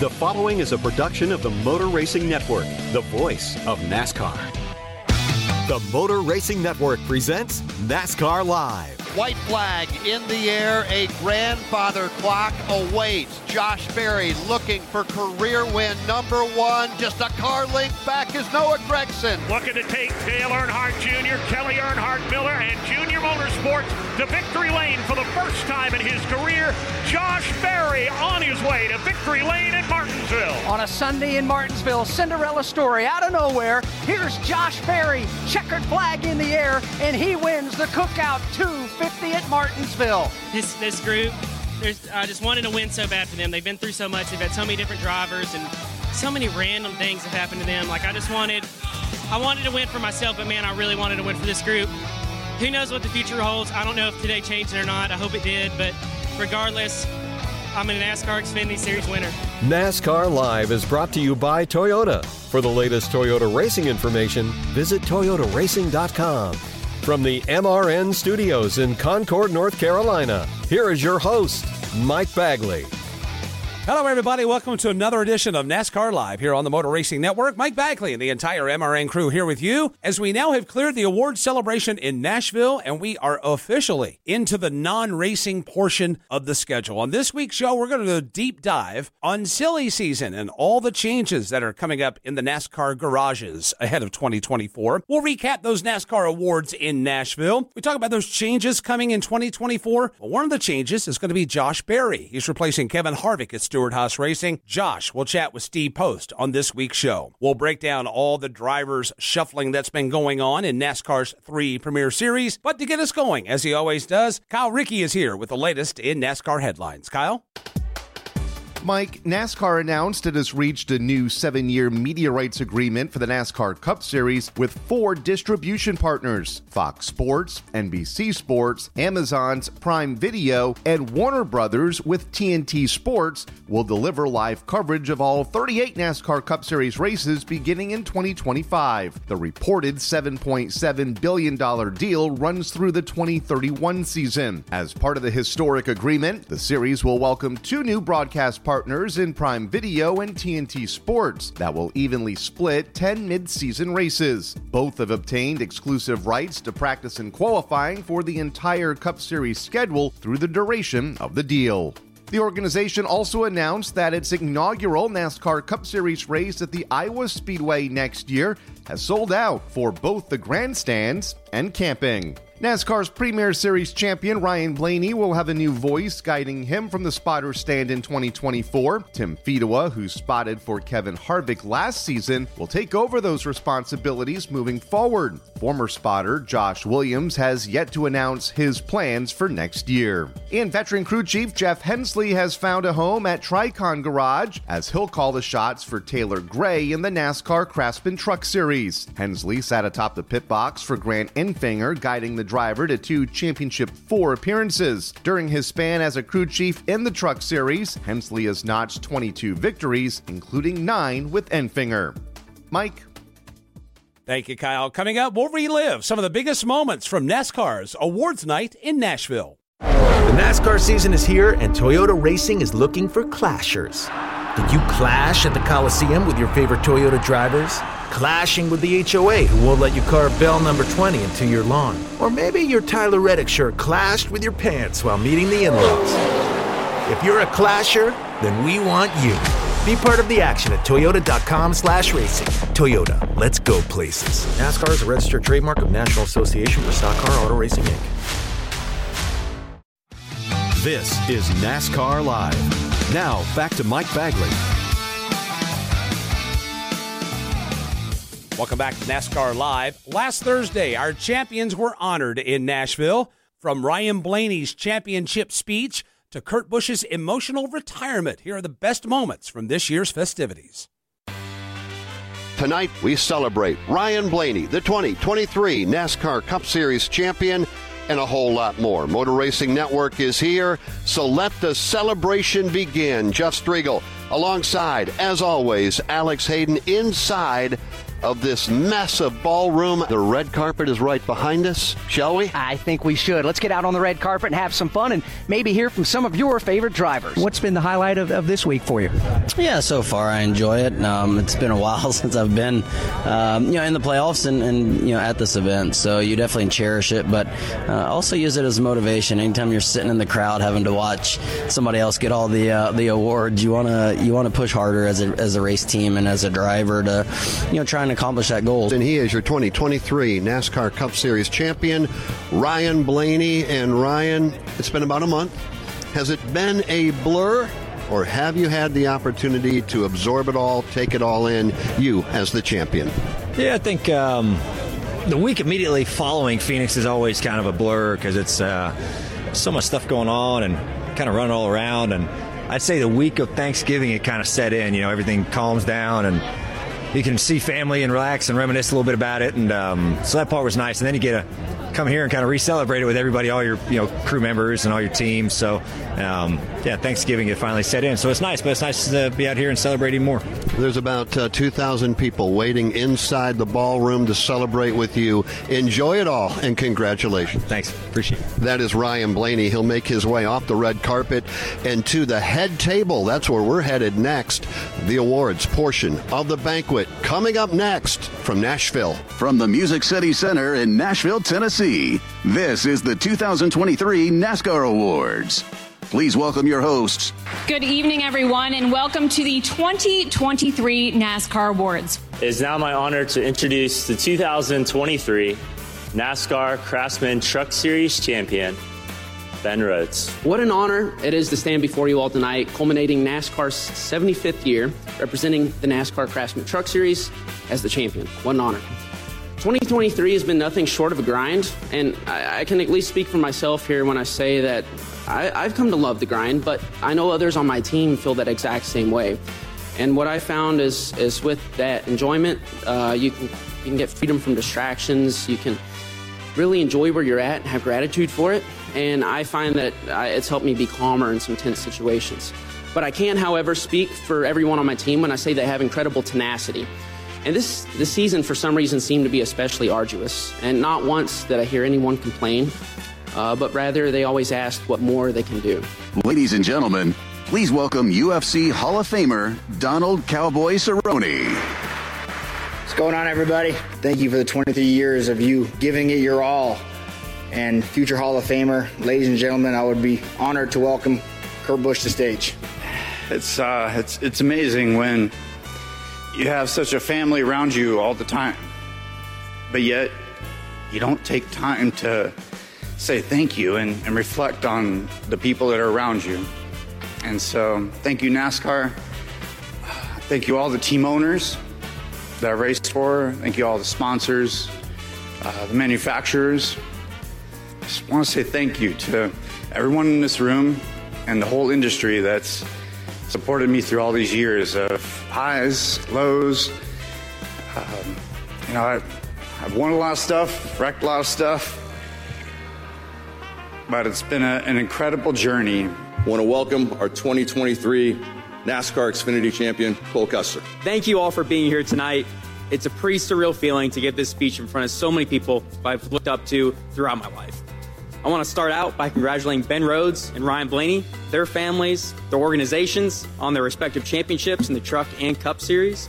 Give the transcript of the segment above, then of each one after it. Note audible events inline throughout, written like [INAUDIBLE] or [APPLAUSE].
The following is a production of the Motor Racing Network, the voice of NASCAR. The Motor Racing Network presents NASCAR Live. White flag in the air. A grandfather clock awaits. Josh Berry looking for career win number one. Just a car length back is Noah Gragson. Looking to take Dale Earnhardt Jr., Kelly Earnhardt Miller, and Junior Motorsports to victory lane for the first time in his career. Josh Berry on his way to victory lane in Martinsville. On a Sunday in Martinsville, Cinderella story out of nowhere. Here's Josh Berry, checkered flag in the air, and he wins the Cookout 250 at Martinsville. This this group, there's I just wanted to win so bad for them. They've been through so much. They've had so many different drivers and so many random things have happened to them. Like I just wanted, I wanted to win for myself, but man, I really wanted to win for this group. Who knows what the future holds? I don't know if today changed it or not. I hope it did, but regardless, I'm a NASCAR Xfinity Series winner. NASCAR Live is brought to you by Toyota. For the latest Toyota racing information, visit toyotaracing.com. From the MRN studios in Concord, North Carolina, here is your host, Mike Bagley. Hello, everybody. Welcome to another edition of NASCAR Live here on the Motor Racing Network. Mike Bagley and the entire MRN crew here with you as we now have cleared the award celebration in Nashville and we are officially into the non racing portion of the schedule. On this week's show, we're going to do a deep dive on silly season and all the changes that are coming up in the NASCAR garages ahead of 2024. We'll recap those NASCAR awards in Nashville. We talk about those changes coming in 2024. Well, one of the changes is going to be Josh Berry. He's replacing Kevin Harvick at Stewart Haas Racing. Josh will chat with Steve Post on this week's show. We'll break down all the drivers' shuffling that's been going on in NASCAR's three Premier Series. But to get us going, as he always does, Kyle Rickey is here with the latest in NASCAR headlines. Kyle? Mike, NASCAR announced it has reached a new seven year media rights agreement for the NASCAR Cup Series with four distribution partners Fox Sports, NBC Sports, Amazon's Prime Video, and Warner Brothers with TNT Sports will deliver live coverage of all 38 NASCAR Cup Series races beginning in 2025. The reported $7.7 billion deal runs through the 2031 season. As part of the historic agreement, the series will welcome two new broadcast partners partners in Prime Video and TNT Sports that will evenly split 10 mid-season races. Both have obtained exclusive rights to practice and qualifying for the entire Cup Series schedule through the duration of the deal. The organization also announced that its inaugural NASCAR Cup Series race at the Iowa Speedway next year has sold out for both the grandstands and camping. NASCAR's Premier Series champion Ryan Blaney will have a new voice guiding him from the spotter stand in 2024. Tim Fedewa, who spotted for Kevin Harvick last season, will take over those responsibilities moving forward. Former spotter Josh Williams has yet to announce his plans for next year. And veteran crew chief Jeff Hensley has found a home at Tricon Garage as he'll call the shots for Taylor Gray in the NASCAR Craftsman Truck Series. Hensley sat atop the pit box for Grant Enfinger, guiding the driver to two Championship 4 appearances. During his span as a crew chief in the Truck Series, Hensley has notched 22 victories, including 9 with Enfinger. Mike? Thank you, Kyle. Coming up, we'll relive some of the biggest moments from NASCAR's Awards Night in Nashville. The NASCAR season is here, and Toyota Racing is looking for clashers. Did you clash at the Coliseum with your favorite Toyota drivers? Clashing with the HOA who won't let you carve bell number 20 into your lawn? Or maybe your Tyler Reddick shirt clashed with your pants while meeting the in laws? If you're a clasher, then we want you. Be part of the action at toyota.com slash racing. Toyota, let's go places. NASCAR is a registered trademark of National Association for Stock Car Auto Racing, Inc. This is NASCAR Live. Now, back to Mike Bagley. Welcome back to NASCAR Live. Last Thursday, our champions were honored in Nashville. From Ryan Blaney's championship speech to Kurt Busch's emotional retirement, here are the best moments from this year's festivities. Tonight, we celebrate Ryan Blaney, the 2023 NASCAR Cup Series champion, and a whole lot more. Motor Racing Network is here, so let the celebration begin. Jeff Striegle, alongside, as always, Alex Hayden inside of this massive ballroom. The red carpet is right behind us, shall we? I think we should. Let's get out on the red carpet and have some fun and maybe hear from some of your favorite drivers. What's been the highlight of, of this week for you? Yeah, so far I enjoy it. Um, it's been a while [LAUGHS] since I've been, um, you know, in the playoffs and, and, you know at this event. So you definitely cherish it, but uh, also use it as motivation. Anytime you're sitting in the crowd having to watch somebody else get all the uh, the awards, you wanna you wanna push harder as a as a race team and as a driver to, you know, trying to accomplish that goal. And he is your 2023 NASCAR Cup Series champion, Ryan Blaney. And Ryan, it's been about a month. Has it been a blur? Or have you had the opportunity to absorb it all, take it all in, you as the champion? Yeah, I think um, the week immediately following Phoenix is always kind of a blur because it's uh, so much stuff going on and kind of running all around. And I'd say the week of Thanksgiving, it kind of set in. You know, everything calms down and you can see family and relax and reminisce a little bit about it. And um, so that part was nice. And then you get to come here and kind of re-celebrate it with everybody, all your you know crew members and all your teams. So um, yeah, Thanksgiving it finally set in. So it's nice, but it's nice to be out here and celebrating more. There's about uh, 2,000 people waiting inside the ballroom to celebrate with you. Enjoy it all and congratulations. Thanks. Appreciate it. That is Ryan Blaney. He'll make his way off the red carpet and to the head table. That's where we're headed next. The awards portion of the banquet coming up next from Nashville. From the Music City Center in Nashville, Tennessee, this is the 2023 NASCAR Awards. Please welcome your hosts. Good evening, everyone, and welcome to the 2023 NASCAR Awards. It is now my honor to introduce the 2023 NASCAR Craftsman Truck Series champion, Ben Rhodes. What an honor it is to stand before you all tonight, culminating NASCAR's 75th year, representing the NASCAR Craftsman Truck Series as the champion. What an honor. 2023 has been nothing short of a grind, and I, I can at least speak for myself here when I say that I, I've come to love the grind, but I know others on my team feel that exact same way. And what I found is, is with that enjoyment, uh, you, can, you can get freedom from distractions. You can really enjoy where you're at and have gratitude for it. And I find that uh, it's helped me be calmer in some tense situations. But I can, however, speak for everyone on my team when I say they have incredible tenacity. And this, this season, for some reason, seemed to be especially arduous. And not once did I hear anyone complain, uh, but rather they always asked what more they can do. Ladies and gentlemen, please welcome UFC Hall of Famer Donald Cowboy Cerrone. What's going on, everybody? Thank you for the 23 years of you giving it your all. And future Hall of Famer, ladies and gentlemen, I would be honored to welcome Kurt Busch to stage. It's uh, it's it's amazing when you have such a family around you all the time, but yet you don't take time to say thank you and, and reflect on the people that are around you. And so, thank you, NASCAR. Thank you, all the team owners that I raced for. Thank you, all the sponsors, uh, the manufacturers. I just want to say thank you to everyone in this room and the whole industry that's supported me through all these years of highs, lows. Um, you know, I, I've won a lot of stuff, wrecked a lot of stuff, but it's been a, an incredible journey. I want to welcome our 2023 NASCAR Xfinity champion, Cole Custer. Thank you all for being here tonight. It's a pretty surreal feeling to give this speech in front of so many people I've looked up to throughout my life. I want to start out by congratulating Ben Rhodes and Ryan Blaney, their families, their organizations on their respective championships in the Truck and Cup Series.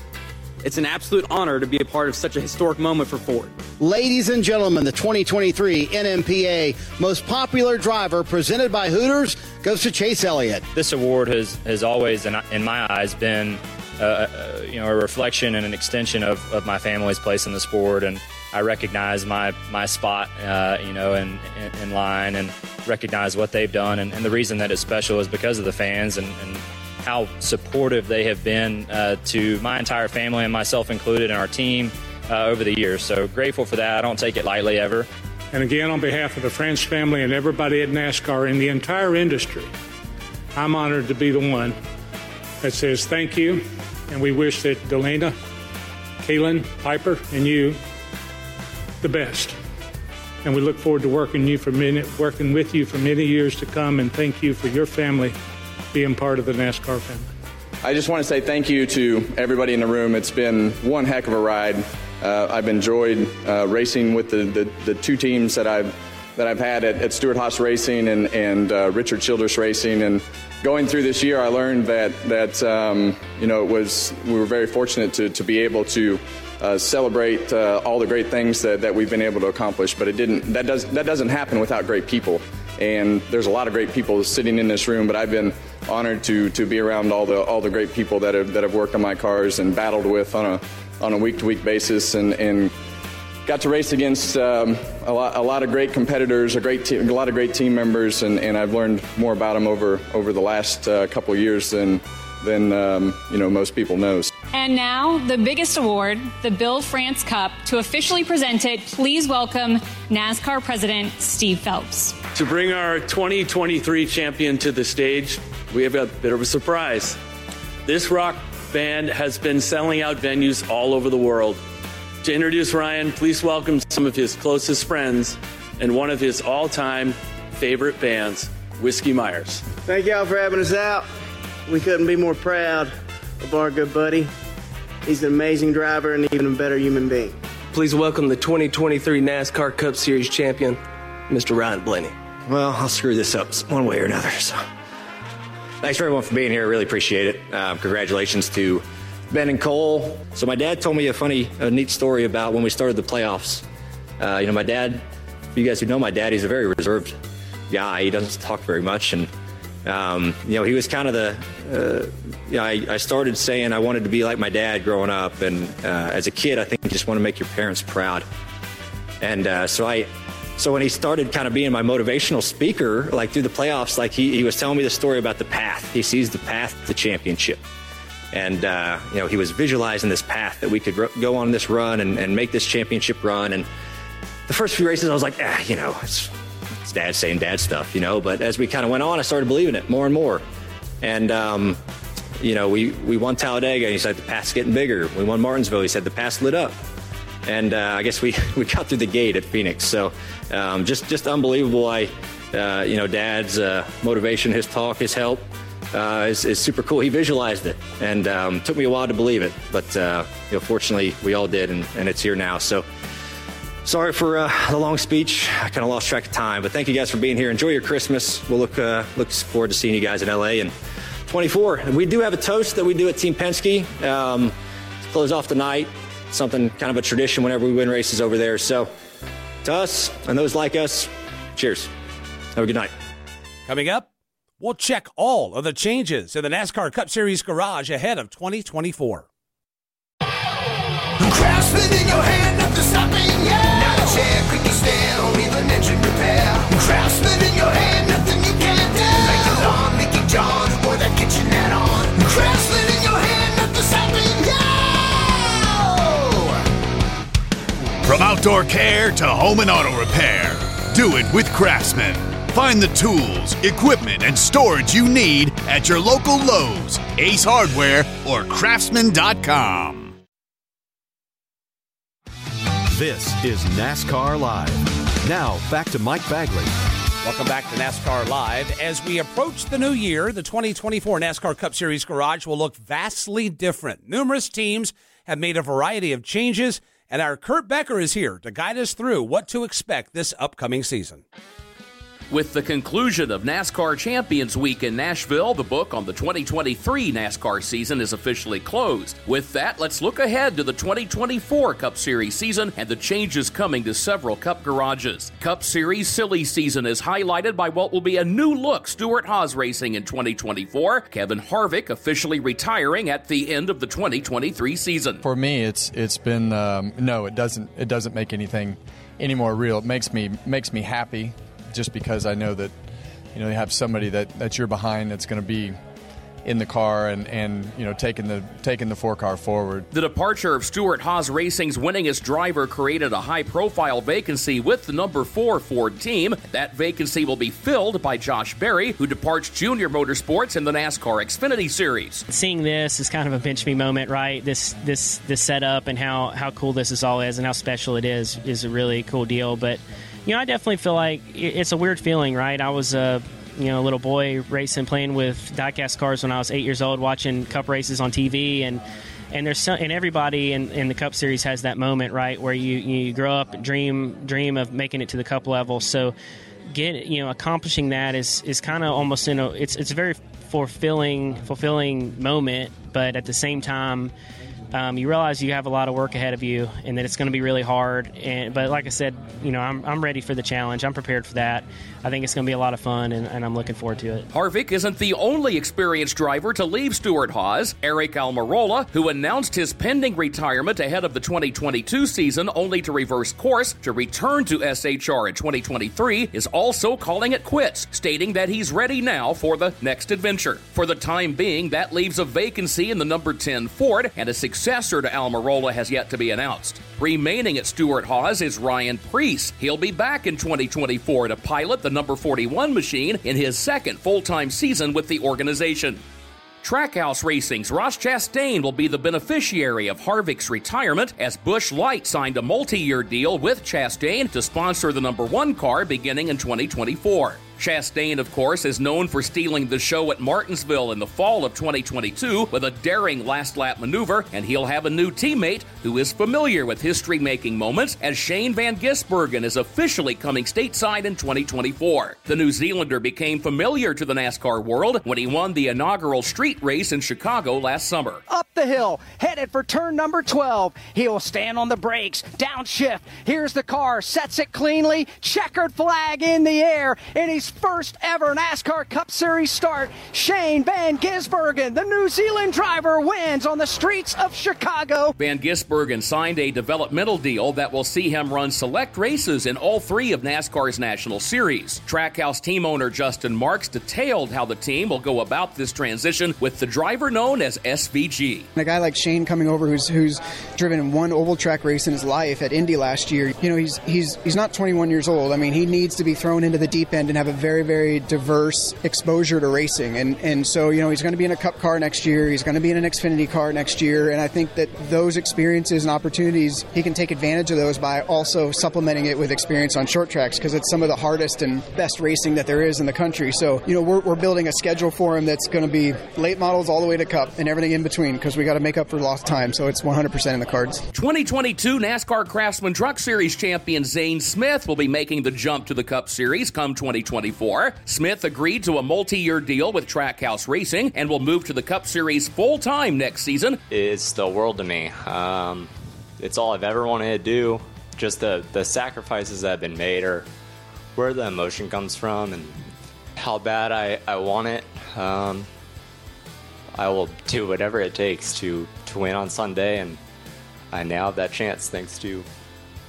It's an absolute honor to be a part of such a historic moment for Ford. Ladies and gentlemen, the 2023 NMPA Most Popular Driver presented by Hooters goes to Chase Elliott. This award has, has always, in, in my eyes, been uh, uh, you know a reflection and an extension of, of my family's place in the sport, and I recognize my my spot, uh, you know, in, in, in line, and recognize what they've done, and, and, the reason that it's special is because of the fans and, and how supportive they have been uh, to my entire family and myself included and our team uh, over the years. So grateful for that. I don't take it lightly ever. And again, on behalf of the French family and everybody at NASCAR and the entire industry, I'm honored to be the one that says thank you. And we wish that Delana, Keelan, Piper, and you the best. And we look forward to working you for many, working with you for many years to come. And thank you for your family being part of the NASCAR family. I just want to say thank you to everybody in the room. It's been one heck of a ride. Uh, I've enjoyed uh, racing with the, the, the, two teams that I've that I've had at, at Stewart-Haas Racing and, and uh, Richard Childress Racing. And going through this year, I learned that that um, you know it was we were very fortunate to, to be able to uh, celebrate uh, all the great things that, that we've been able to accomplish. But it didn't that does that doesn't happen without great people. And there's a lot of great people sitting in this room, but I've been honored to to be around all the all the great people that have that have worked on my cars and battled with on a on a week to week basis and and got to race against um, a, lot, a lot of great competitors, a great team, a lot of great team members, and, and I've learned more about them over over the last uh, couple years than than um, you know most people knows. And now the biggest award, the Bill France Cup, to officially present it. Please welcome NASCAR President Steve Phelps. To bring our 2023 champion to the stage, we have a bit of a surprise. This rock band has been selling out venues all over the world. To introduce Ryan, please welcome some of his closest friends and one of his all time favorite bands, Whiskey Myers. Thank y'all for having us out. We couldn't be more proud of our good buddy. He's an amazing driver and even a better human being. Please welcome the 2023 NASCAR Cup Series champion, Mr. Ryan Blaney. Well, I'll screw this up one way or another, so Thanks for everyone for being here. I really appreciate it. Uh, congratulations to Ben and Cole. So my dad told me a funny, a neat story about when we started the playoffs. Uh, you know, my dad, you guys who know my dad, he's a very reserved guy. He doesn't talk very much. And, um, you know, he was kind of the, uh, you know, I, I, started saying I wanted to be like my dad growing up. And uh, as a kid, I think you just want to make your parents proud. And uh, so I, so when he started kind of being my motivational speaker, like through the playoffs, like he, he was telling me the story about the path. He sees the path to championship. And, uh, you know, he was visualizing this path that we could go on this run and, and make this championship run. And the first few races, I was like, ah, you know, it's, it's dad saying dad stuff, you know. But as we kind of went on, I started believing it more and more. And, um, you know, we, we won Talladega, and he said the path's getting bigger. We won Martinsville, he said the path lit up and uh, I guess we, [LAUGHS] we got through the gate at Phoenix. So um, just just unbelievable. I uh, you know Dad's uh, motivation, his talk, his help uh, is, is, super cool. He visualized it, and um, took me a while to believe it, but uh, you know fortunately we all did, and, and it's here now. So. Sorry for uh, the long speech. I kind of lost track of time, but thank you guys for being here. Enjoy your Christmas. We'll look look forward to seeing you guys in LA and 24. And we do have a toast that we do at Team Penske um, to close off the night something kind of a tradition whenever we win races over there. So, to us and those like us, cheers. Have a good night. Coming up, we'll check all of the changes in the NASCAR Cup Series garage ahead of 2024. Outdoor care to home and auto repair, do it with Craftsman. Find the tools, equipment, and storage you need at your local Lowe's, Ace Hardware, or Craftsman.com. This is NASCAR Live. Now, back to Mike Bagley. Welcome back to NASCAR Live. As we approach the new year, the 2024 NASCAR Cup Series garage will look vastly different. Numerous teams have made a variety of changes and our Kurt Becker is here to guide us through what to expect this upcoming season. With the conclusion of NASCAR Champions Week in Nashville, the book on the 2023 NASCAR season is officially closed. With that, let's look ahead to the 2024 Cup Series season and the changes coming to several Cup garages. Cup Series silly season is highlighted by what will be a new look Stewart Haas Racing in 2024. Kevin Harvick officially retiring at the end of the 2023 season. For me, it's it's been um, no, it doesn't it doesn't make anything any more real. It makes me makes me happy just because I know that you know you have somebody that, that you're behind that's going to be in the car and, and you know taking the taking the four car forward. The departure of Stewart Haas Racing's winningest driver created a high profile vacancy with the number four Ford team. That vacancy will be filled by Josh Berry, who departs Junior Motorsports in the NASCAR Xfinity Series. Seeing this is kind of a bench me moment, right? This this this setup and how how cool this is all is and how special it is is a really cool deal. But you know, I definitely feel like it's a weird feeling, right? I was a you know a little boy racing, playing with diecast cars when I was eight years old, watching Cup races on TV, and and there's some, and everybody in, in the Cup Series has that moment, right, where you you grow up, dream dream of making it to the Cup level. So get you know accomplishing that is is kind of almost in a it's it's a very fulfilling fulfilling moment, but at the same time um, you realize you have a lot of work ahead of you and that it's going to be really hard. And but like I said, you know, I'm, I'm ready for the challenge. I'm prepared for that. I think it's going to be a lot of fun, and, and, I'm looking forward to it. Harvick isn't the only experienced driver to leave Stewart Haas. Aric Almirola, who announced his pending retirement ahead of the 2022 season, only to reverse course to return to SHR in 2023, is also calling it quits, stating that he's ready now for the next adventure. For the time being, that leaves a vacancy in the number 10 Ford, and a successor to Almirola has yet to be announced. Remaining at Stewart Haas is Ryan Preece. He'll be back in 2024 to pilot the number 41 machine in his second full time season with the organization. Trackhouse Racing's Ross Chastain will be the beneficiary of Harvick's retirement as Busch Light signed a multi year deal with Chastain to sponsor the number one car beginning in 2024. Chastain, of course, is known for stealing the show at Martinsville in the fall of 2022 with a daring last lap maneuver, and he'll have a new teammate who is familiar with history making moments as Shane Van Gisbergen is officially coming stateside in 2024. The New Zealander became familiar to the NASCAR world when he won the inaugural street race in Chicago last summer. Up the hill, headed for turn number 12. He'll stand on the brakes, downshift. Here's the car, sets it cleanly, checkered flag in the air, and he's first ever NASCAR Cup Series start. Shane Van Gisbergen, the New Zealand driver, wins on the streets of Chicago. Van Gisbergen signed a developmental deal that will see him run select races in all three of NASCAR's national series. Trackhouse team owner Justin Marks detailed how the team will go about this transition with the driver known as SVG. A guy like Shane coming over who's who's driven one oval track race in his life at Indy last year. You know, he's he's he's not 21 years old. I mean, he needs to be thrown into the deep end and have a very, very diverse exposure to racing. And, and so, you know, he's going to be in a cup car next year. He's going to be in an Xfinity car next year. And I think that those experiences and opportunities, he can take advantage of those by also supplementing it with experience on short tracks because it's some of the hardest and best racing that there is in the country. So, you know, we're, we're building a schedule for him that's going to be late models all the way to cup and everything in between because we got to make up for lost time. So it's 100% in the cards. 2022 NASCAR Craftsman Truck Series champion Zane Smith will be making the jump to the Cup Series come 2024. Smith agreed to a multi year deal with Trackhouse Racing and will move to the Cup Series full time next season. It's the world to me. Um, it's all I've ever wanted to do. Just the, the sacrifices that have been made are where the emotion comes from and how bad I, I want it. Um, I will do whatever it takes to, to win on Sunday, and I now have that chance thanks to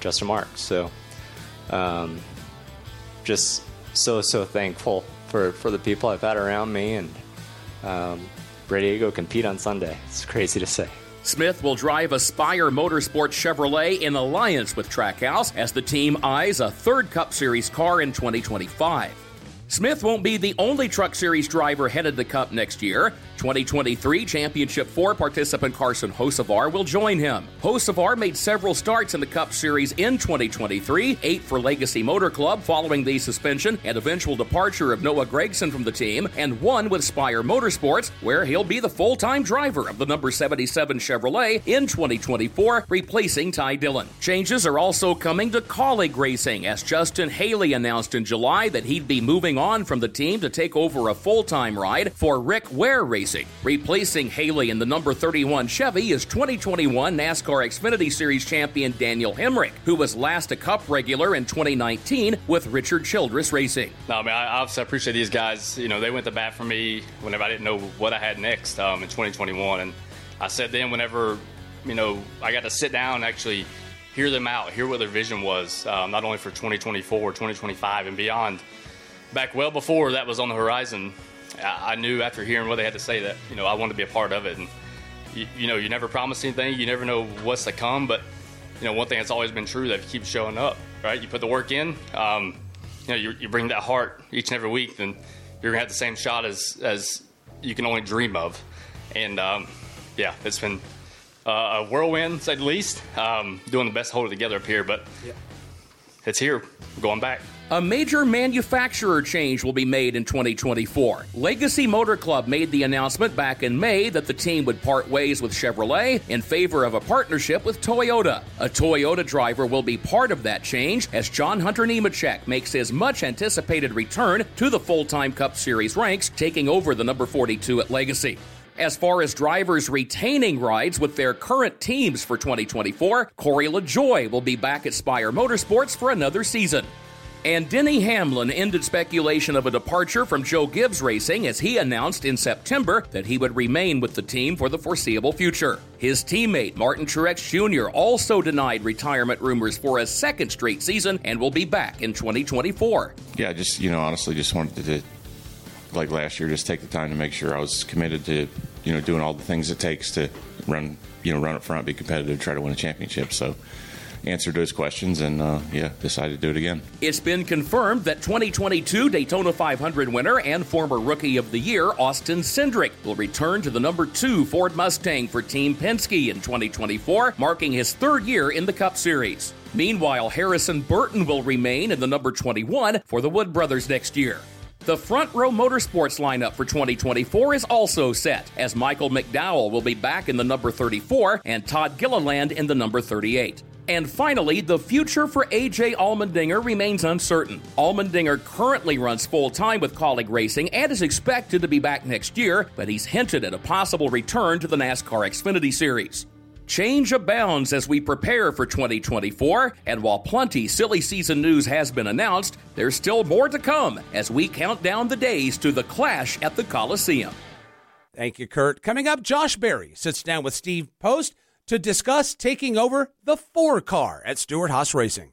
Justin Marks. So, um, just so so thankful for for the people I've had around me and um, ready to go compete on Sunday. It's crazy to say. Smith will drive a Aspire Motorsports Chevrolet in alliance with Trackhouse as the team eyes a third Cup Series car in 2025. Smith won't be the only Truck Series driver headed the Cup next year. 2023 Championship 4 participant Carson Hocevar will join him. Hocevar made several starts in the Cup Series in 2023, eight for Legacy Motor Club following the suspension and eventual departure of Noah Gragson from the team, and one with Spire Motorsports, where he'll be the full time driver of the number 77 Chevrolet in 2024, replacing Ty Dillon. Changes are also coming to Kaulig Racing, as Justin Haley announced in July that he'd be moving on from the team to take over a full time ride for Rick Ware Racing. Replacing Haley in the number 31 Chevy is 2021 NASCAR Xfinity Series champion Daniel Hemric, who was last a Cup regular in 2019 with Richard Childress Racing. No, I mean, I obviously appreciate these guys. You know, they went to bat for me whenever I didn't know what I had next um, in 2021. And I said then, whenever, you know, I got to sit down and actually hear them out, hear what their vision was, um, not only for 2024, 2025, and beyond. Back well before that was on the horizon, I, knew after hearing what they had to say that, you know, I wanted to be a part of it. And, you, you know, you never promise anything, you never know what's to come, but, you know, one thing that's always been true that keeps showing up, right? You put the work in, um, you know, you, you bring that heart each and every week, then you're gonna have the same shot as as you can only dream of. And um, yeah, it's been uh, a whirlwind, the least. Um, doing the best to hold it together up here, but it's here. We're going back. A major manufacturer change will be made in 2024. Legacy Motor Club made the announcement back in May that the team would part ways with Chevrolet in favor of a partnership with Toyota. A Toyota driver will be part of that change as John Hunter Nemechek makes his much anticipated return to the full time Cup Series ranks, taking over the number 42 at Legacy. As far as drivers retaining rides with their current teams for 2024, Corey LaJoie will be back at Spire Motorsports for another season. And Denny Hamlin ended speculation of a departure from Joe Gibbs Racing as he announced in September that he would remain with the team for the foreseeable future. His teammate Martin Truex Jr. also denied retirement rumors for a second straight season and will be back in 2024. Yeah, just you know, honestly, just wanted to, like last year, just take the time to make sure I was committed to, you know, doing all the things it takes to run, you know, run up front, be competitive, try to win a championship. So, answered those questions, and uh, yeah, decided to do it again. It's been confirmed that 2022 Daytona 500 winner and former Rookie of the Year Austin Cindric will return to the number two Ford Mustang for Team Penske in 2024, marking his third year in the Cup Series. Meanwhile, Harrison Burton will remain in the number 21 for the Wood Brothers next year. The Front Row Motorsports lineup for 2024 is also set, as Michael McDowell will be back in the number 34 and Todd Gilliland in the number 38. And finally, the future for AJ Allmendinger remains uncertain. Allmendinger currently runs full time with Kaulig Racing and is expected to be back next year, but he's hinted at a possible return to the NASCAR Xfinity Series. Change abounds as we prepare for 2024, and while plenty silly season news has been announced, there's still more to come as we count down the days to the clash at the Coliseum. Thank you, Kurt. Coming up, Josh Berry sits down with Steve Post to discuss taking over the four car at Stewart Haas Racing.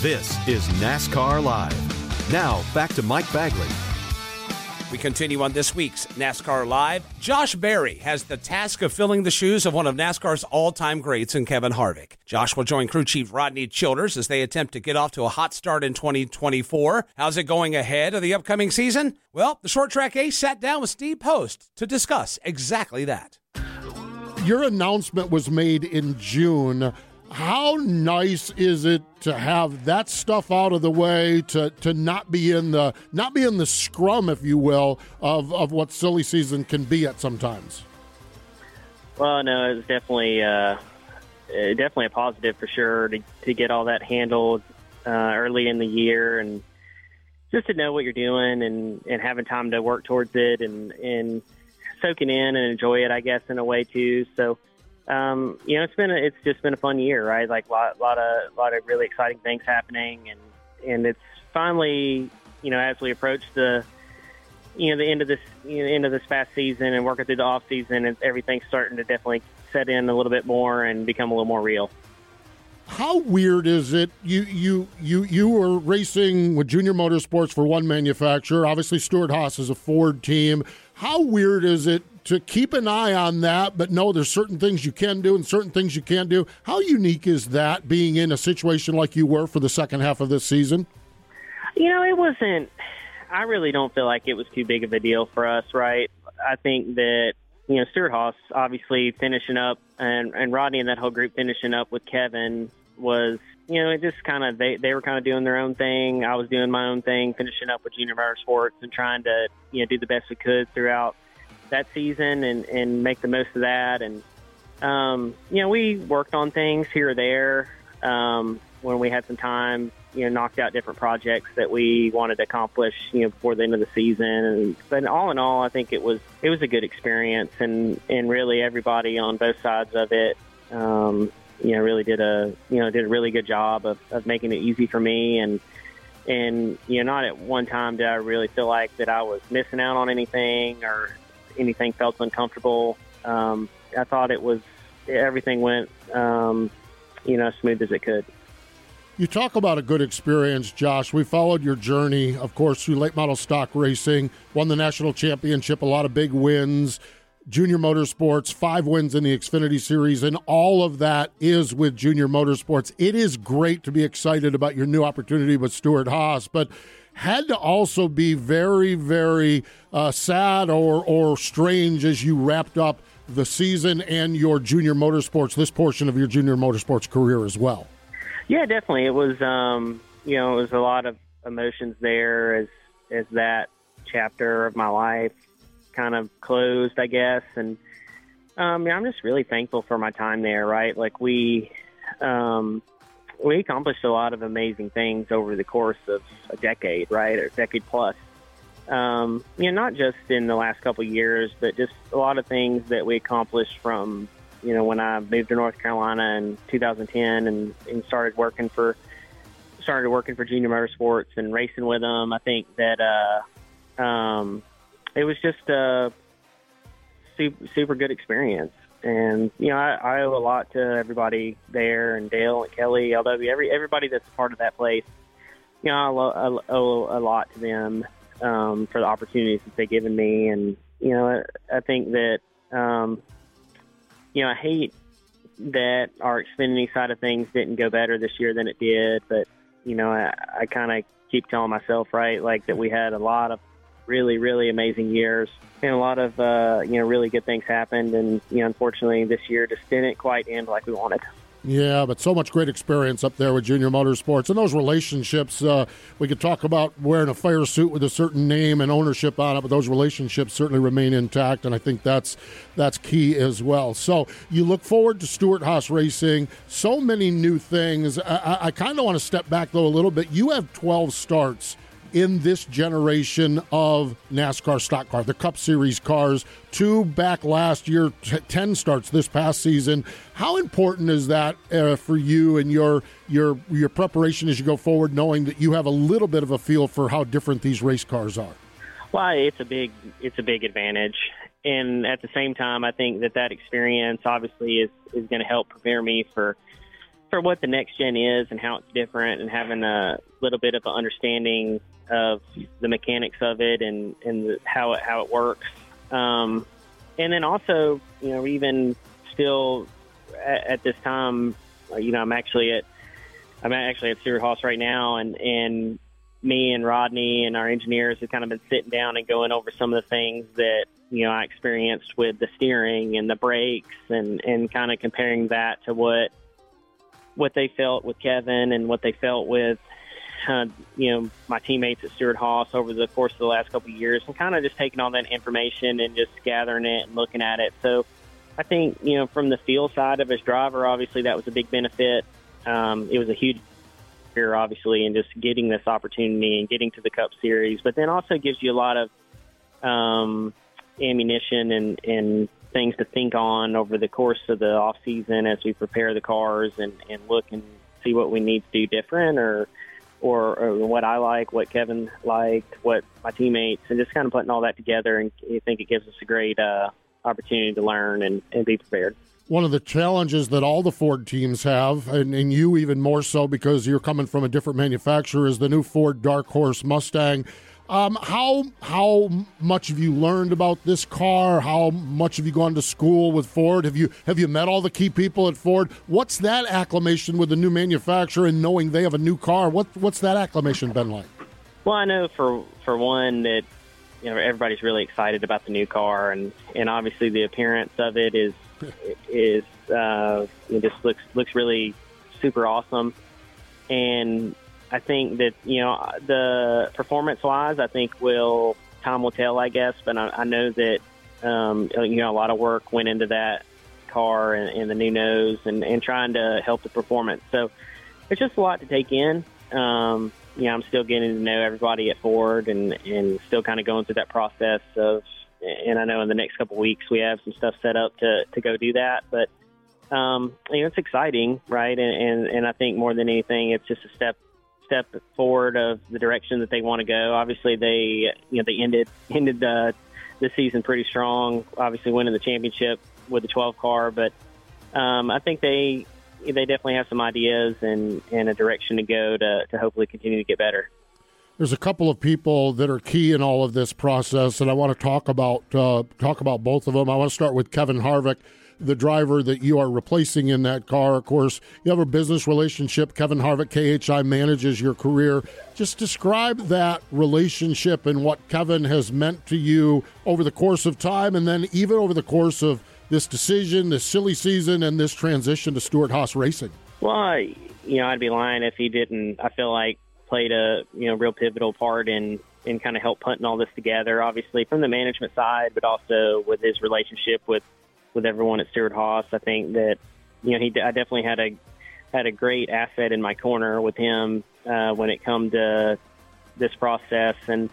This is NASCAR Live. Now, back to Mike Bagley. We continue on this week's NASCAR Live. Josh Berry has the task of filling the shoes of one of NASCAR's all time greats in Kevin Harvick. Josh will join crew chief Rodney Childers as they attempt to get off to a hot start in 2024. How's it going ahead of the upcoming season? Well, the short track ace sat down with Steve Post to discuss exactly that. Your announcement was made in June. How nice is it to have that stuff out of the way to, to not be in the not be in the scrum, if you will, of, of what silly season can be at sometimes? Well, no, it's definitely uh, definitely a positive for sure to to get all that handled uh, early in the year and just to know what you're doing and, and having time to work towards it and and soaking in and enjoy it, I guess, in a way too. So um, you know, it's been a, it's just been a fun year, right? Like a lot, lot of lot of really exciting things happening, and and it's finally, you know, as we approach the you know the end of this you know, end of this past season and working through the off season, and everything's starting to definitely set in a little bit more and become a little more real. How weird is it? You you you you were racing with Junior Motorsports for one manufacturer. Obviously, Stewart Haas is a Ford team. How weird is it to keep an eye on that, but know there's certain things you can do and certain things you can't do? How unique is that being in a situation like you were for the second half of this season? You know, it wasn't. I really don't feel like it was too big of a deal for us, right? I think that you know Stewart Haas obviously finishing up and and Rodney and that whole group finishing up with Kevin was you know it just kind of they they were kind of doing their own thing. I was doing my own thing, finishing up with Junior Motorsports and trying to you know do the best we could throughout that season and and make the most of that. And um, you know we worked on things here or there um, when we had some time you know knocked out different projects that we wanted to accomplish you know before the end of the season and but all in all I think it was it was a good experience and and really everybody on both sides of it um, you know really did a you know did a really good job of, of making it easy for me and and you know not at one time did I really feel like that I was missing out on anything or anything felt uncomfortable um, I thought it was everything went um, you know as smooth as it could. You talk about a good experience, Josh. We followed your journey, of course, through late model stock racing, won the national championship, a lot of big wins, junior motorsports, five wins in the Xfinity Series, and all of that is with junior motorsports. It is great to be excited about your new opportunity with Stewart Haas, but had to also be very, very uh, sad or, or strange as you wrapped up the season and your junior motorsports, this portion of your junior motorsports career as well. Yeah, definitely. It was, um, you know, it was a lot of emotions there as as that chapter of my life kind of closed, I guess. And um, yeah, I'm just really thankful for my time there. Right, like we um, we accomplished a lot of amazing things over the course of a decade, right, or a decade plus. Um, you know, not just in the last couple of years, but just a lot of things that we accomplished from you know, when I moved to North Carolina in 2010 and, and started working for started working for Junior Motorsports and racing with them, I think that uh, um, it was just a super, super good experience. And you know, I, I owe a lot to everybody there, and Dale and Kelly, LW, every everybody that's a part of that place. You know, I, lo- I owe a lot to them um, for the opportunities that they've given me, and you know, I, I think that um, you know, I hate that our Xfinity side of things didn't go better this year than it did, but you know, I, I kind of keep telling myself, right, like that we had a lot of really, really amazing years and a lot of, uh, you know, really good things happened. And, you know, unfortunately this year just didn't quite end like we wanted. Yeah, but so much great experience up there with Junior Motorsports and those relationships. Uh, we could talk about wearing a fire suit with a certain name and ownership on it, but those relationships certainly remain intact, and I think that's that's key as well. So you look forward to Stewart Haas Racing. So many new things. I, I, I kind of want to step back though a little bit. You have 12 starts in this generation of NASCAR stock car, the Cup Series cars, two back last year, t- 10 starts this past season. How important is that uh, for you and your your your preparation as you go forward, knowing that you have a little bit of a feel for how different these race cars are? Well, it's a big it's a big advantage, and at the same time, I think that that experience obviously is is going to help prepare me for for what the next gen is and how it's different, and having a little bit of an understanding of the mechanics of it and and how it how it works. Um, and then also, you know, even still at, at this time, you know, I'm actually at I'm actually at Stewart Haas right now, and and me and Rodney and our engineers have kind of been sitting down and going over some of the things that you know I experienced with the steering and the brakes, and and kind of comparing that to what what they felt with Kevin and what they felt with uh, you know my teammates at Stewart Haas over the course of the last couple of years, and kind of just taking all that information and just gathering it and looking at it. So I think you know from the feel side of his driver, obviously that was a big benefit. Um, it was a huge year, obviously, and just getting this opportunity and getting to the Cup Series, but then also gives you a lot of um, ammunition and and things to think on over the course of the off season as we prepare the cars and and look and see what we need to do different or or, or what I like, what Kevin liked, what my teammates, and just kind of putting all that together. And I think it gives us a great uh, opportunity to learn and, and be prepared. One of the challenges that all the Ford teams have, and, and you even more so because you're coming from a different manufacturer, is the new Ford Dark Horse Mustang. Um, how how much have you learned about this car? How much have you gone to school with Ford? Have you have you met all the key people at Ford? What's that acclamation with the new manufacturer and knowing they have a new car? What what's that acclamation been like? Well, I know for for one that you know everybody's really excited about the new car, and and obviously the appearance of it is is uh, it just looks looks really super awesome, and I think that you know the performance wise, I think will time will tell, I guess. But I, I know that um, you know a lot of work went into that car and, and the new nose and, and trying to help the performance. So it's just a lot to take in. Um, you know, I'm still getting to know everybody at Ford and and still kind of going through that process of. And I know in the next couple of weeks we have some stuff set up to to go do that, but um, you know, it's exciting, right? And, and and I think more than anything, it's just a step step forward of the direction that they want to go. Obviously, they you know they ended ended the the season pretty strong. Obviously, winning the championship with the 12 car, but um, I think they they definitely have some ideas and and a direction to go to to hopefully continue to get better. There's a couple of people that are key in all of this process, and I want to talk about uh, talk about both of them. I want to start with Kevin Harvick the driver that you are replacing in that car. Of course, you have a business relationship. Kevin Harvick, KHI, manages your career. Just describe that relationship and what Kevin has meant to you over the course of time, and then even over the course of this decision, this silly season, and this transition to Stewart Haas Racing. Well, you know, I'd be lying if he didn't. I feel like played a you know real pivotal part in in kind of help putting all this together. Obviously, from the management side, but also with his relationship with with everyone at Stewart Haas. I think that you know he I definitely had a had a great asset in my corner with him uh, when it come to this process and.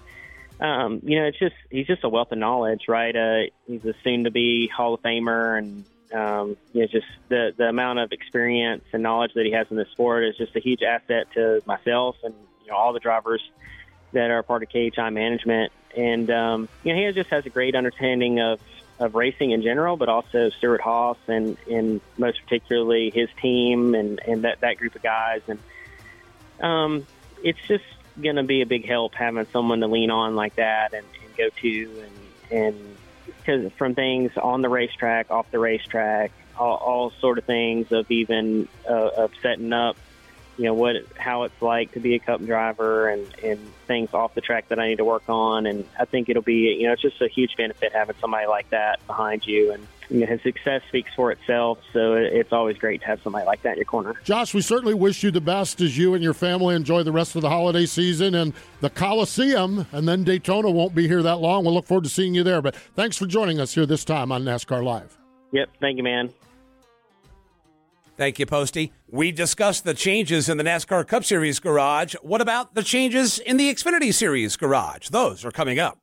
Um, you know, it's just he's just a wealth of knowledge, right? Uh, he's a soon-to-be Hall of Famer, and um, you know, just the the amount of experience and knowledge that he has in this sport is just a huge asset to myself and you know all the drivers that are part of KHI management. And um, you know, he just has a great understanding of of racing in general, but also Stewart Haas and, and most particularly his team and, and that, that group of guys. And um, it's just going to be a big help having someone to lean on like that and, and go to and, and from things on the racetrack, off the racetrack, all, all sort of things of even uh, of setting up you know what how it's like to be a cup driver and and things off the track that I need to work on. And I think it'll be you know it's just a huge benefit having somebody like that behind you and you know, his success speaks for itself so it's always great to have somebody like that in your corner. Josh, we certainly wish you the best as you and your family enjoy the rest of the holiday season and the Coliseum and then Daytona won't be here that long. We'll look forward to seeing you there but thanks for joining us here this time on NASCAR Live. Yep, thank you man. Thank you, Posty. We discussed the changes in the NASCAR Cup Series garage. What about the changes in the Xfinity Series garage? Those are coming up.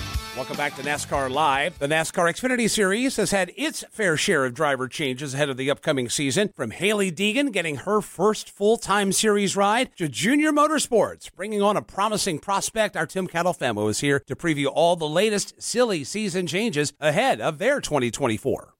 Welcome back to NASCAR Live. The NASCAR Xfinity Series has had its fair share of driver changes ahead of the upcoming season, from Hailie Deegan getting her first full time series ride to Junior Motorsports bringing on a promising prospect. Our Tim Catalfamo is here to preview all the latest silly season changes ahead of their 2024.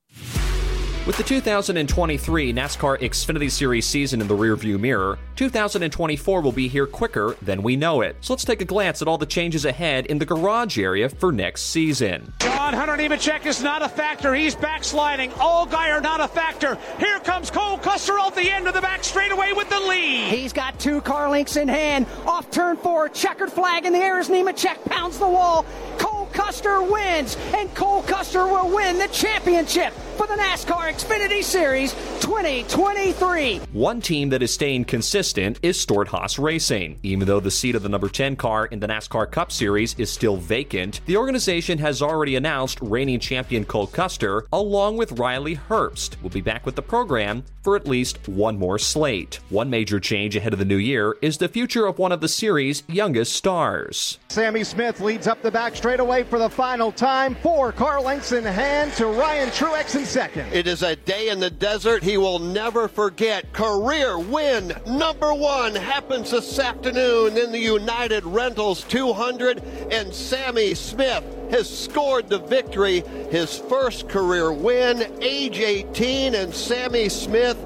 With the 2023 NASCAR Xfinity Series season in the rearview mirror, 2024 will be here quicker than we know it. So let's take a glance at all the changes ahead in the garage area for next season. John Hunter Nemechek is not a factor. He's backsliding. Allgaier not a factor. Here comes Cole Custer off the end of the back straightaway with the lead. He's got two car links in hand. Off turn four, checkered flag in the air as Nemechek pounds the wall. Cole Custer wins, and Cole Custer will win the championship for the NASCAR Xfinity Series 2023. One team that is staying consistent is Stewart Haas Racing. Even though the seat of the number 10 car in the NASCAR Cup Series is still vacant, the organization has already announced reigning champion Cole Custer, along with Riley Herbst, will be back with the program for at least one more slate. One major change ahead of the new year is the future of one of the series' youngest stars. Sammy Smith leads up the back straightaway for the final time. Four car lengths in hand to Ryan Truex in It is a day in the desert. He will never forget. Career win number one happens this afternoon in the United Rentals 200, and Sammy Smith has scored the victory, his first career win, age 18, and Sammy Smith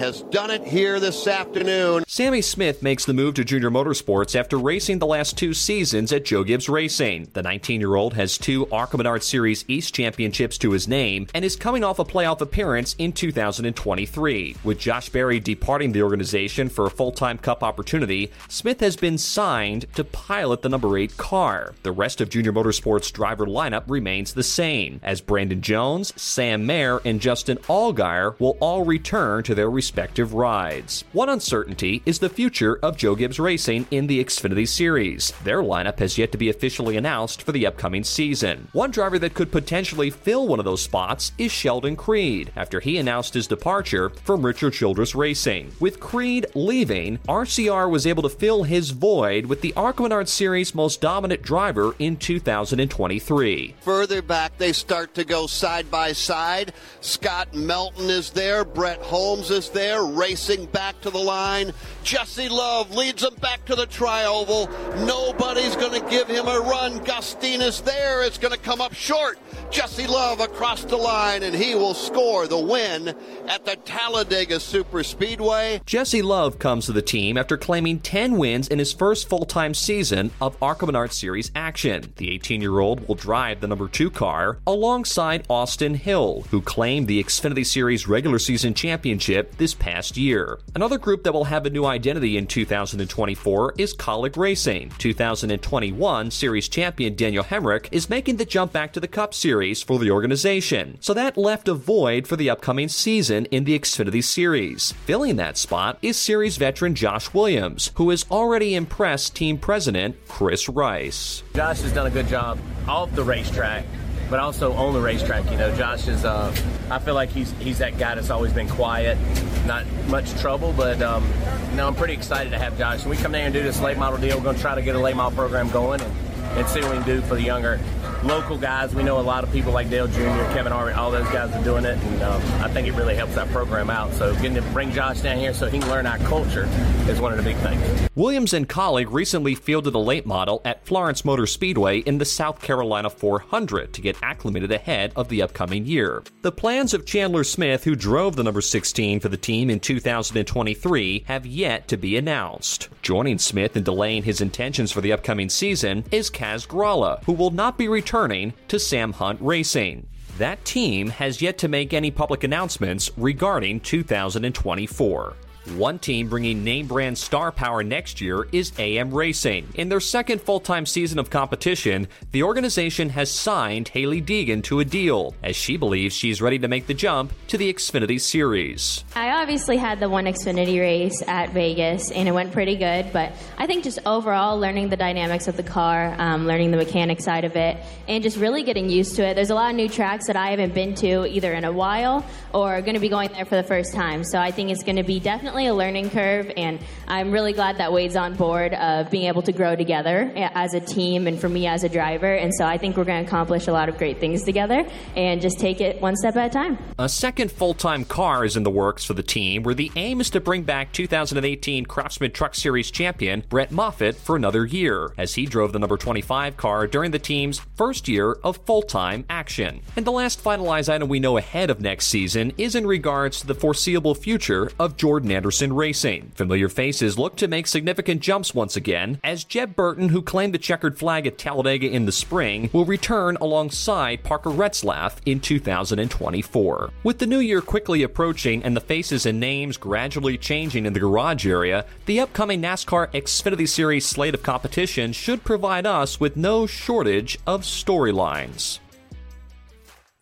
has done it here this afternoon. Sammy Smith makes the move to junior motorsports after racing the last two seasons at Joe Gibbs Racing. The 19 year old has two ARCA Menard Series East championships to his name and is coming off a playoff appearance in 2023. With Josh Berry departing the organization for a full time cup opportunity, Smith has been signed to pilot the number 8 car. The rest of junior motorsports driver lineup remains the same, as Brandon Jones, Sam Mayer, and Justin Allgaier will all return to their respective respective rides. One uncertainty is the future of Joe Gibbs Racing in the Xfinity Series. Their lineup has yet to be officially announced for the upcoming season. One driver that could potentially fill one of those spots is Sheldon Creed, after he announced his departure from Richard Childress Racing. With Creed leaving, RCR was able to fill his void with the ARCA Menard Series' most dominant driver in 2023. Further back, they start to go side by side. Scott Melton is there, Brett Holmes is there racing back to the line. Jesse Love leads them back to the trioval. Nobody's going to give him a run. Gustine is there. It's going to come up short. Jesse Love across the line, and he will score the win at the Talladega Super Speedway. Jesse Love comes to the team after claiming 10 wins in his first full time season of ARCA Menard Series action. The 18 year old will drive the number two car alongside Austin Hill, who claimed the Xfinity Series regular season championship this past year. Another group that will have a new identity in 2024 is Kaulig Racing. 2021 Series champion Daniel Hemric is making the jump back to the Cup Series for the organization, so that left a void for the upcoming season in the Xfinity Series. Filling that spot is Series veteran Josh Williams, who has already impressed team president Chris Rice. Josh has done a good job off the racetrack but also on the racetrack. You know, Josh is. Uh, I feel like he's he's that guy that's always been quiet, not much trouble. But um, you know, I'm pretty excited to have Josh. And we come down and do this late model deal. We're going to try to get a late model program going and, and see what we can do for the younger local guys. We know a lot of people like Dale Jr., Kevin Harvick, all those guys are doing it, and um, I think it really helps that program out. So getting to bring Josh down here so he can learn our culture is one of the big things. Williams and Kaulig recently fielded a late model at Florence Motor Speedway in the South Carolina 400 to get acclimated ahead of the upcoming year. The plans of Chandler Smith, who drove the number 16 for the team in 2023, have yet to be announced. Joining Smith in delaying his intentions for the upcoming season is Kaz Grala, who will not be returning to Sam Hunt Racing. That team has yet to make any public announcements regarding 2024. One team bringing name brand star power next year is AM Racing. In their second full time season of competition, the organization has signed Hailie Deegan to a deal, as she believes she's ready to make the jump to the Xfinity Series. I obviously had the one Xfinity race at Vegas, and it went pretty good, but I think just overall learning the dynamics of the car, um, learning the mechanic side of it, and just really getting used to it. There's a lot of new tracks that I haven't been to either in a while or going to be going there for the first time, so I think it's going to be definitely a learning curve, and I'm really glad that Wade's on board of being able to grow together as a team and for me as a driver. And so I think we're going to accomplish a lot of great things together and just take it one step at a time. A second full time car is in the works for the team, where the aim is to bring back 2018 Craftsman Truck Series champion Brett Moffitt for another year, as he drove the number 25 car during the team's first year of full time action. And the last finalized item we know ahead of next season is in regards to the foreseeable future of Jordan Anderson Racing. Familiar faces look to make significant jumps once again, as Jeb Burton, who claimed the checkered flag at Talladega in the spring, will return alongside Parker Retzlaff in 2024. With the new year quickly approaching and the faces and names gradually changing in the garage area, the upcoming NASCAR Xfinity Series slate of competition should provide us with no shortage of storylines.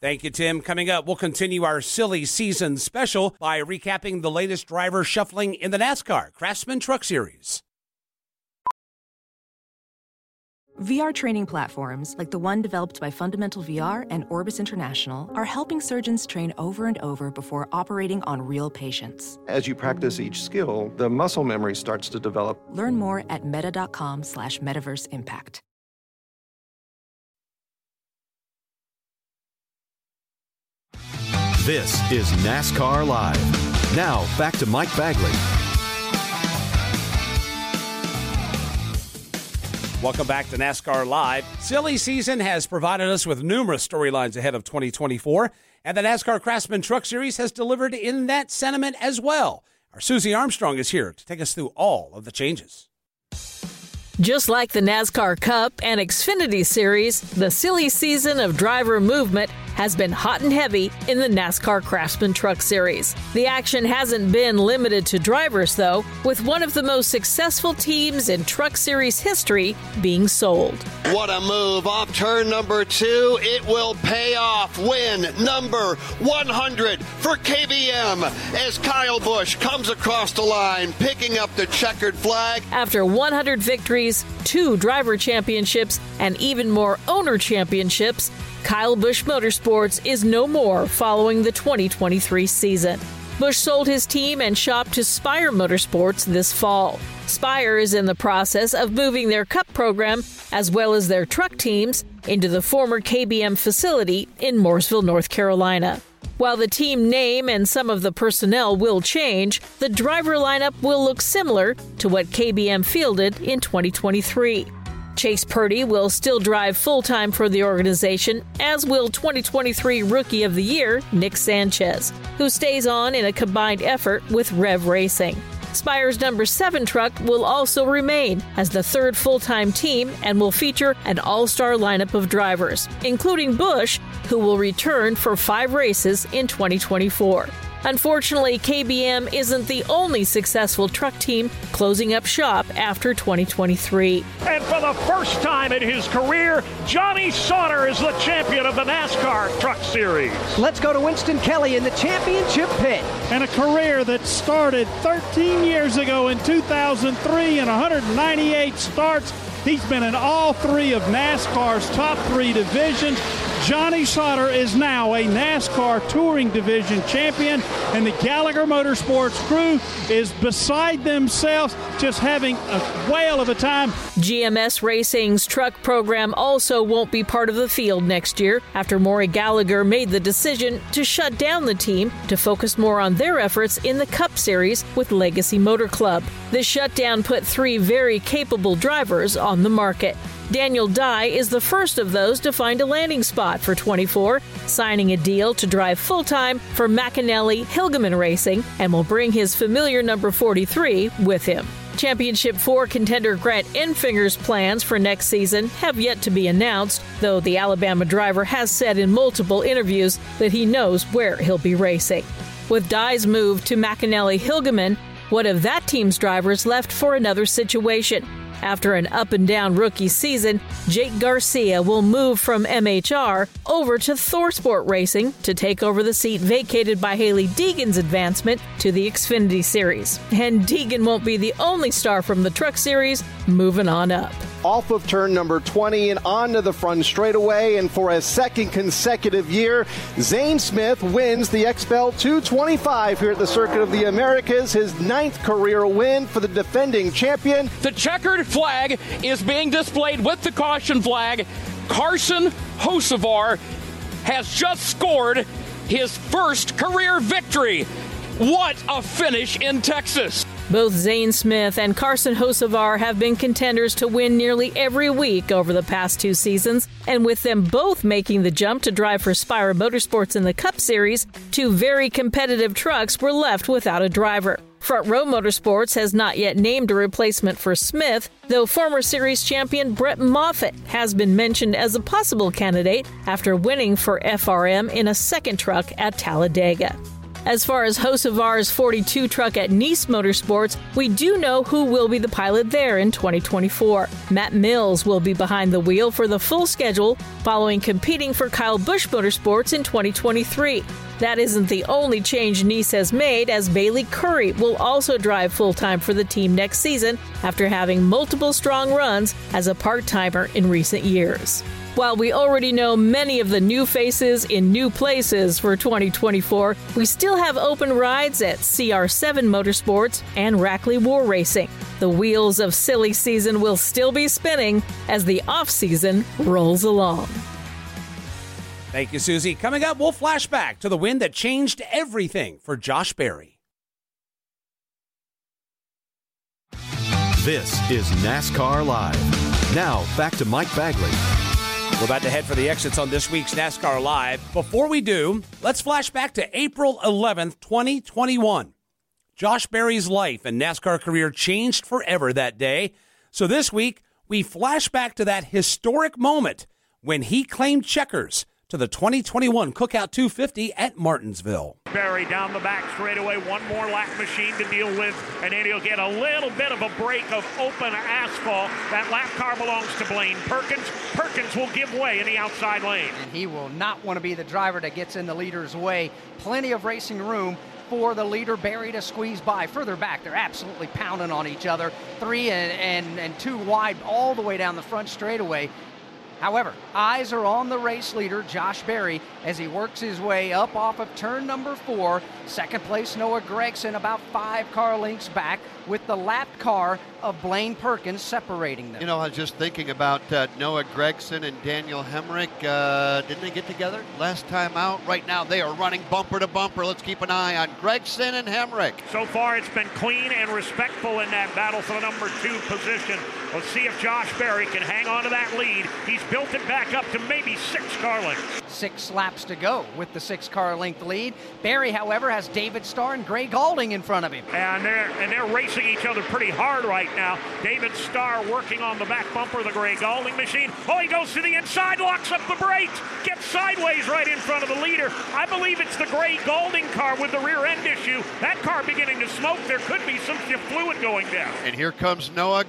Thank you, Tim. Coming up, we'll continue our silly season special by recapping the latest driver shuffling in the NASCAR Craftsman Truck Series. VR training platforms, like the one developed by Fundamental VR and Orbis International, are helping surgeons train over and over before operating on real patients. As you practice each skill, the muscle memory starts to develop. Learn more at meta.com slash metaverse impact. This is NASCAR Live. Now, back to Mike Bagley. Welcome back to NASCAR Live. Silly season has provided us with numerous storylines ahead of 2024, and the NASCAR Craftsman Truck Series has delivered in that sentiment as well. Our Susie Armstrong is here to take us through all of the changes. Just like the NASCAR Cup and Xfinity Series, the silly season of driver movement has been hot and heavy in the NASCAR Craftsman Truck Series. The action hasn't been limited to drivers, though, with one of the most successful teams in Truck Series history being sold. What a move. Off turn number two. It will pay off. Win number 100 for KBM as Kyle Busch comes across the line, picking up the checkered flag. After 100 victories, two driver championships, and even more owner championships, Kyle Busch Motorsports is no more following the 2023 season. Busch sold his team and shop to Spire Motorsports this fall. Spire is in the process of moving their Cup program, as well as their truck teams, into the former KBM facility in Mooresville, North Carolina. While the team name and some of the personnel will change, the driver lineup will look similar to what KBM fielded in 2023. Chase Purdy will still drive full time for the organization, as will 2023 Rookie of the Year Nick Sanchez, who stays on in a combined effort with Rev Racing. Spire's number 7 truck will also remain as the third full time team and will feature an all star lineup of drivers, including Busch, who will return for five races in 2024. Unfortunately, KBM isn't the only successful truck team closing up shop after 2023. And for the first time in his career, Johnny Sauter is the champion of the NASCAR Truck Series. Let's go to Winston Kelley in the championship pit. And a career that started 13 years ago in 2003 and 198 starts. He's been in all three of NASCAR's top three divisions. Johnny Sauter is now a NASCAR Touring Division champion, and the Gallagher Motorsports crew is beside themselves, just having a whale of a time. GMS Racing's truck program also won't be part of the field next year after Maury Gallagher made the decision to shut down the team to focus more on their efforts in the Cup Series with Legacy Motor Club. The shutdown put three very capable drivers on the market. Daniel Dye is the first of those to find a landing spot for 24, signing a deal to drive full time for McAnally Hilgeman Racing and will bring his familiar number 43 with him. Championship 4 contender Grant Enfinger's plans for next season have yet to be announced, though the Alabama driver has said in multiple interviews that he knows where he'll be racing. With Dye's move to McAnally Hilgeman, one of that team's drivers left for another situation. After an up and down rookie season, Jake Garcia will move from MHR over to ThorSport Racing to take over the seat vacated by Hailie Deegan's advancement to the Xfinity Series. And Deegan won't be the only star from the Truck Series moving on up off of turn number 20 and onto the front straightaway. And for a second consecutive year, Zane Smith wins the XPEL 225 here at the Circuit of the Americas, his ninth career win for the defending champion. The checkered flag is being displayed with the caution flag. Carson Hocevar has just scored his first career victory. What a finish in Texas! Both Zane Smith and Carson Hocevar have been contenders to win nearly every week over the past two seasons, and with them both making the jump to drive for Spire Motorsports in the Cup Series, two very competitive trucks were left without a driver. Front Row Motorsports has not yet named a replacement for Smith, though former series champion Brett Moffitt has been mentioned as a possible candidate after winning for FRM in a second truck at Talladega. As far as Hocevar's 42 truck at Niece Motorsports, we do know who will be the pilot there in 2024. Matt Mills will be behind the wheel for the full schedule, following competing for Kyle Busch Motorsports in 2023. That isn't the only change Niece has made, as Bayley Currey will also drive full time for the team next season after having multiple strong runs as a part timer in recent years. While we already know many of the new faces in new places for 2024, we still have open rides at CR7 Motorsports and Rackley War Racing. The wheels of silly season will still be spinning as the off season rolls along. Thank you, Susie. Coming up, we'll flash back to the win that changed everything for Josh Berry. This is NASCAR Live. Now, back to Mike Bagley. We're about to head for the exits on this week's NASCAR Live. Before we do, let's flash back to April 11th, 2021. Josh Berry's life and NASCAR career changed forever that day. So this week, we flash back to that historic moment when he claimed checkers to the 2021 Cookout 250 at Martinsville. Berry down the back straightaway, one more lap machine to deal with, and then he'll get a little bit of a break of open asphalt. That lap car belongs to Blaine Perkins. Perkins will give way in the outside lane. And he will not want to be the driver that gets in the leader's way. Plenty of racing room for the leader Berry to squeeze by. Further back, they're absolutely pounding on each other. Three and, and, and two wide all the way down the front straightaway. However, eyes are on the race leader, Josh Berry, as he works his way up off of turn number four. Second place, Noah Gragson, about five car lengths back, with the lap car of Blaine Perkins separating them. You know, I was just thinking about uh, Noah Gragson and Daniel Hemric. Uh, didn't they get together last time out? Right now, they are running bumper to bumper. Let's keep an eye on Gragson and Hemric. So far, it's been clean and respectful in that battle for the number two position. Let's see if Josh Berry can hang on to that lead. He's built it back up to maybe six car lengths. Six laps to go with the six car length lead. Berry, however, has David Starr and Gray Gaulding in front of him. And they're and they're racing each other pretty hard right now. David Starr working on the back bumper of the Gray Gaulding machine. Oh, he goes to the inside, locks up the brakes, gets sideways right in front of the leader. I believe it's the Gray Gaulding car with the rear end issue. That car beginning to smoke. There could be some fluid going down. And here comes Noah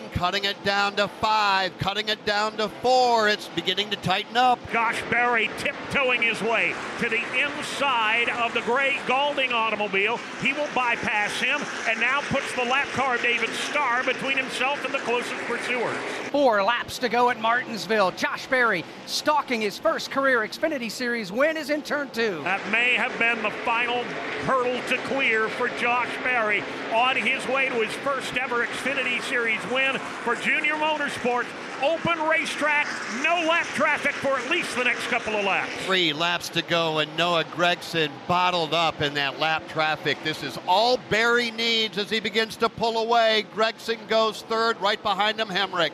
Gragson cutting it down to five, cutting it down to four. It's beginning to tighten up. Josh Berry tiptoeing his way to the inside of the Gray Gaulding automobile. He will bypass him and now puts the lap car David Starr between himself and the closest pursuers. Four laps to go at Martinsville. Josh Berry stalking his first career Xfinity Series win is in turn two. That may have been the final hurdle to clear for Josh Berry on his way to his first ever Xfinity Series win for Junior Motorsports open racetrack, no lap traffic for at least the next couple of laps. Three laps to go, and Noah Gragson bottled up in that lap traffic. This is all Berry needs as he begins to pull away. Gragson goes third, right behind him, Hemric.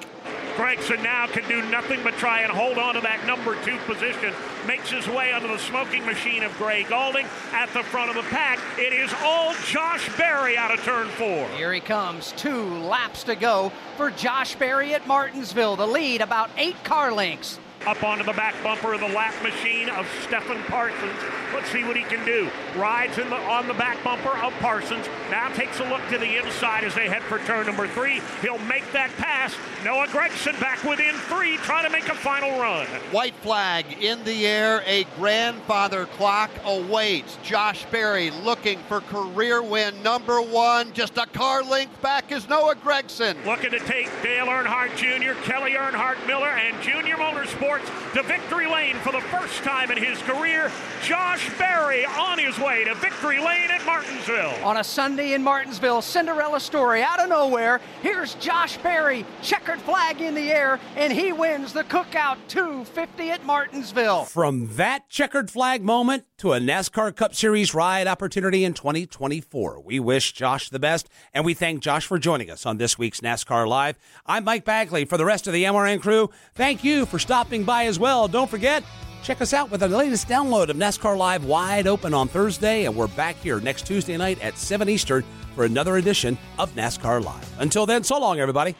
Gragson now can do nothing but try and hold on to that number two position. Makes his way under the smoking machine of Gray Gaulding at the front of the pack. It is all Josh Berry out of turn four. Here he comes. Two laps to go for Josh Berry at Martinsville. The lead about eight car lengths up onto the back bumper of the lap machine of Stefan Parsons. Let's see what he can do. Rides in the, on the back bumper of Parsons. Now takes a look to the inside as they head for turn number three. He'll make that pass. Noah Gragson back within three, trying to make a final run. White flag in the air. A grandfather clock awaits. Josh Berry looking for career win number one. Just a car length back is Noah Gragson. Looking to take Dale Earnhardt Jr., Kelly Earnhardt Miller, and Junior Motorsports to victory lane for the first time in his career. Josh Berry on his way to victory lane at Martinsville. On a Sunday in Martinsville, Cinderella story out of nowhere. Here's Josh Berry, checkered flag in the air, and he wins the Cookout 250 at Martinsville. From that checkered flag moment to a NASCAR Cup Series ride opportunity in 2024, we wish Josh the best, and we thank Josh for joining us on this week's NASCAR Live. I'm Mike Bagley. For the rest of the MRN crew, thank you for stopping by as well. Don't forget, check us out with our latest download of NASCAR Live wide open on Thursday, and we're back here next Tuesday night at 7 Eastern for another edition of NASCAR Live. Until then, so long, everybody.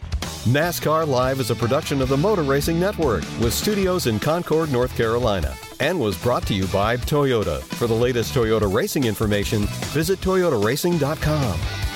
NASCAR Live is a production of the Motor Racing Network with studios in Concord, North Carolina. and was brought to you by Toyota. For the latest Toyota racing information, visit toyotaracing.com.